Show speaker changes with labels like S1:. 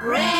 S1: Red!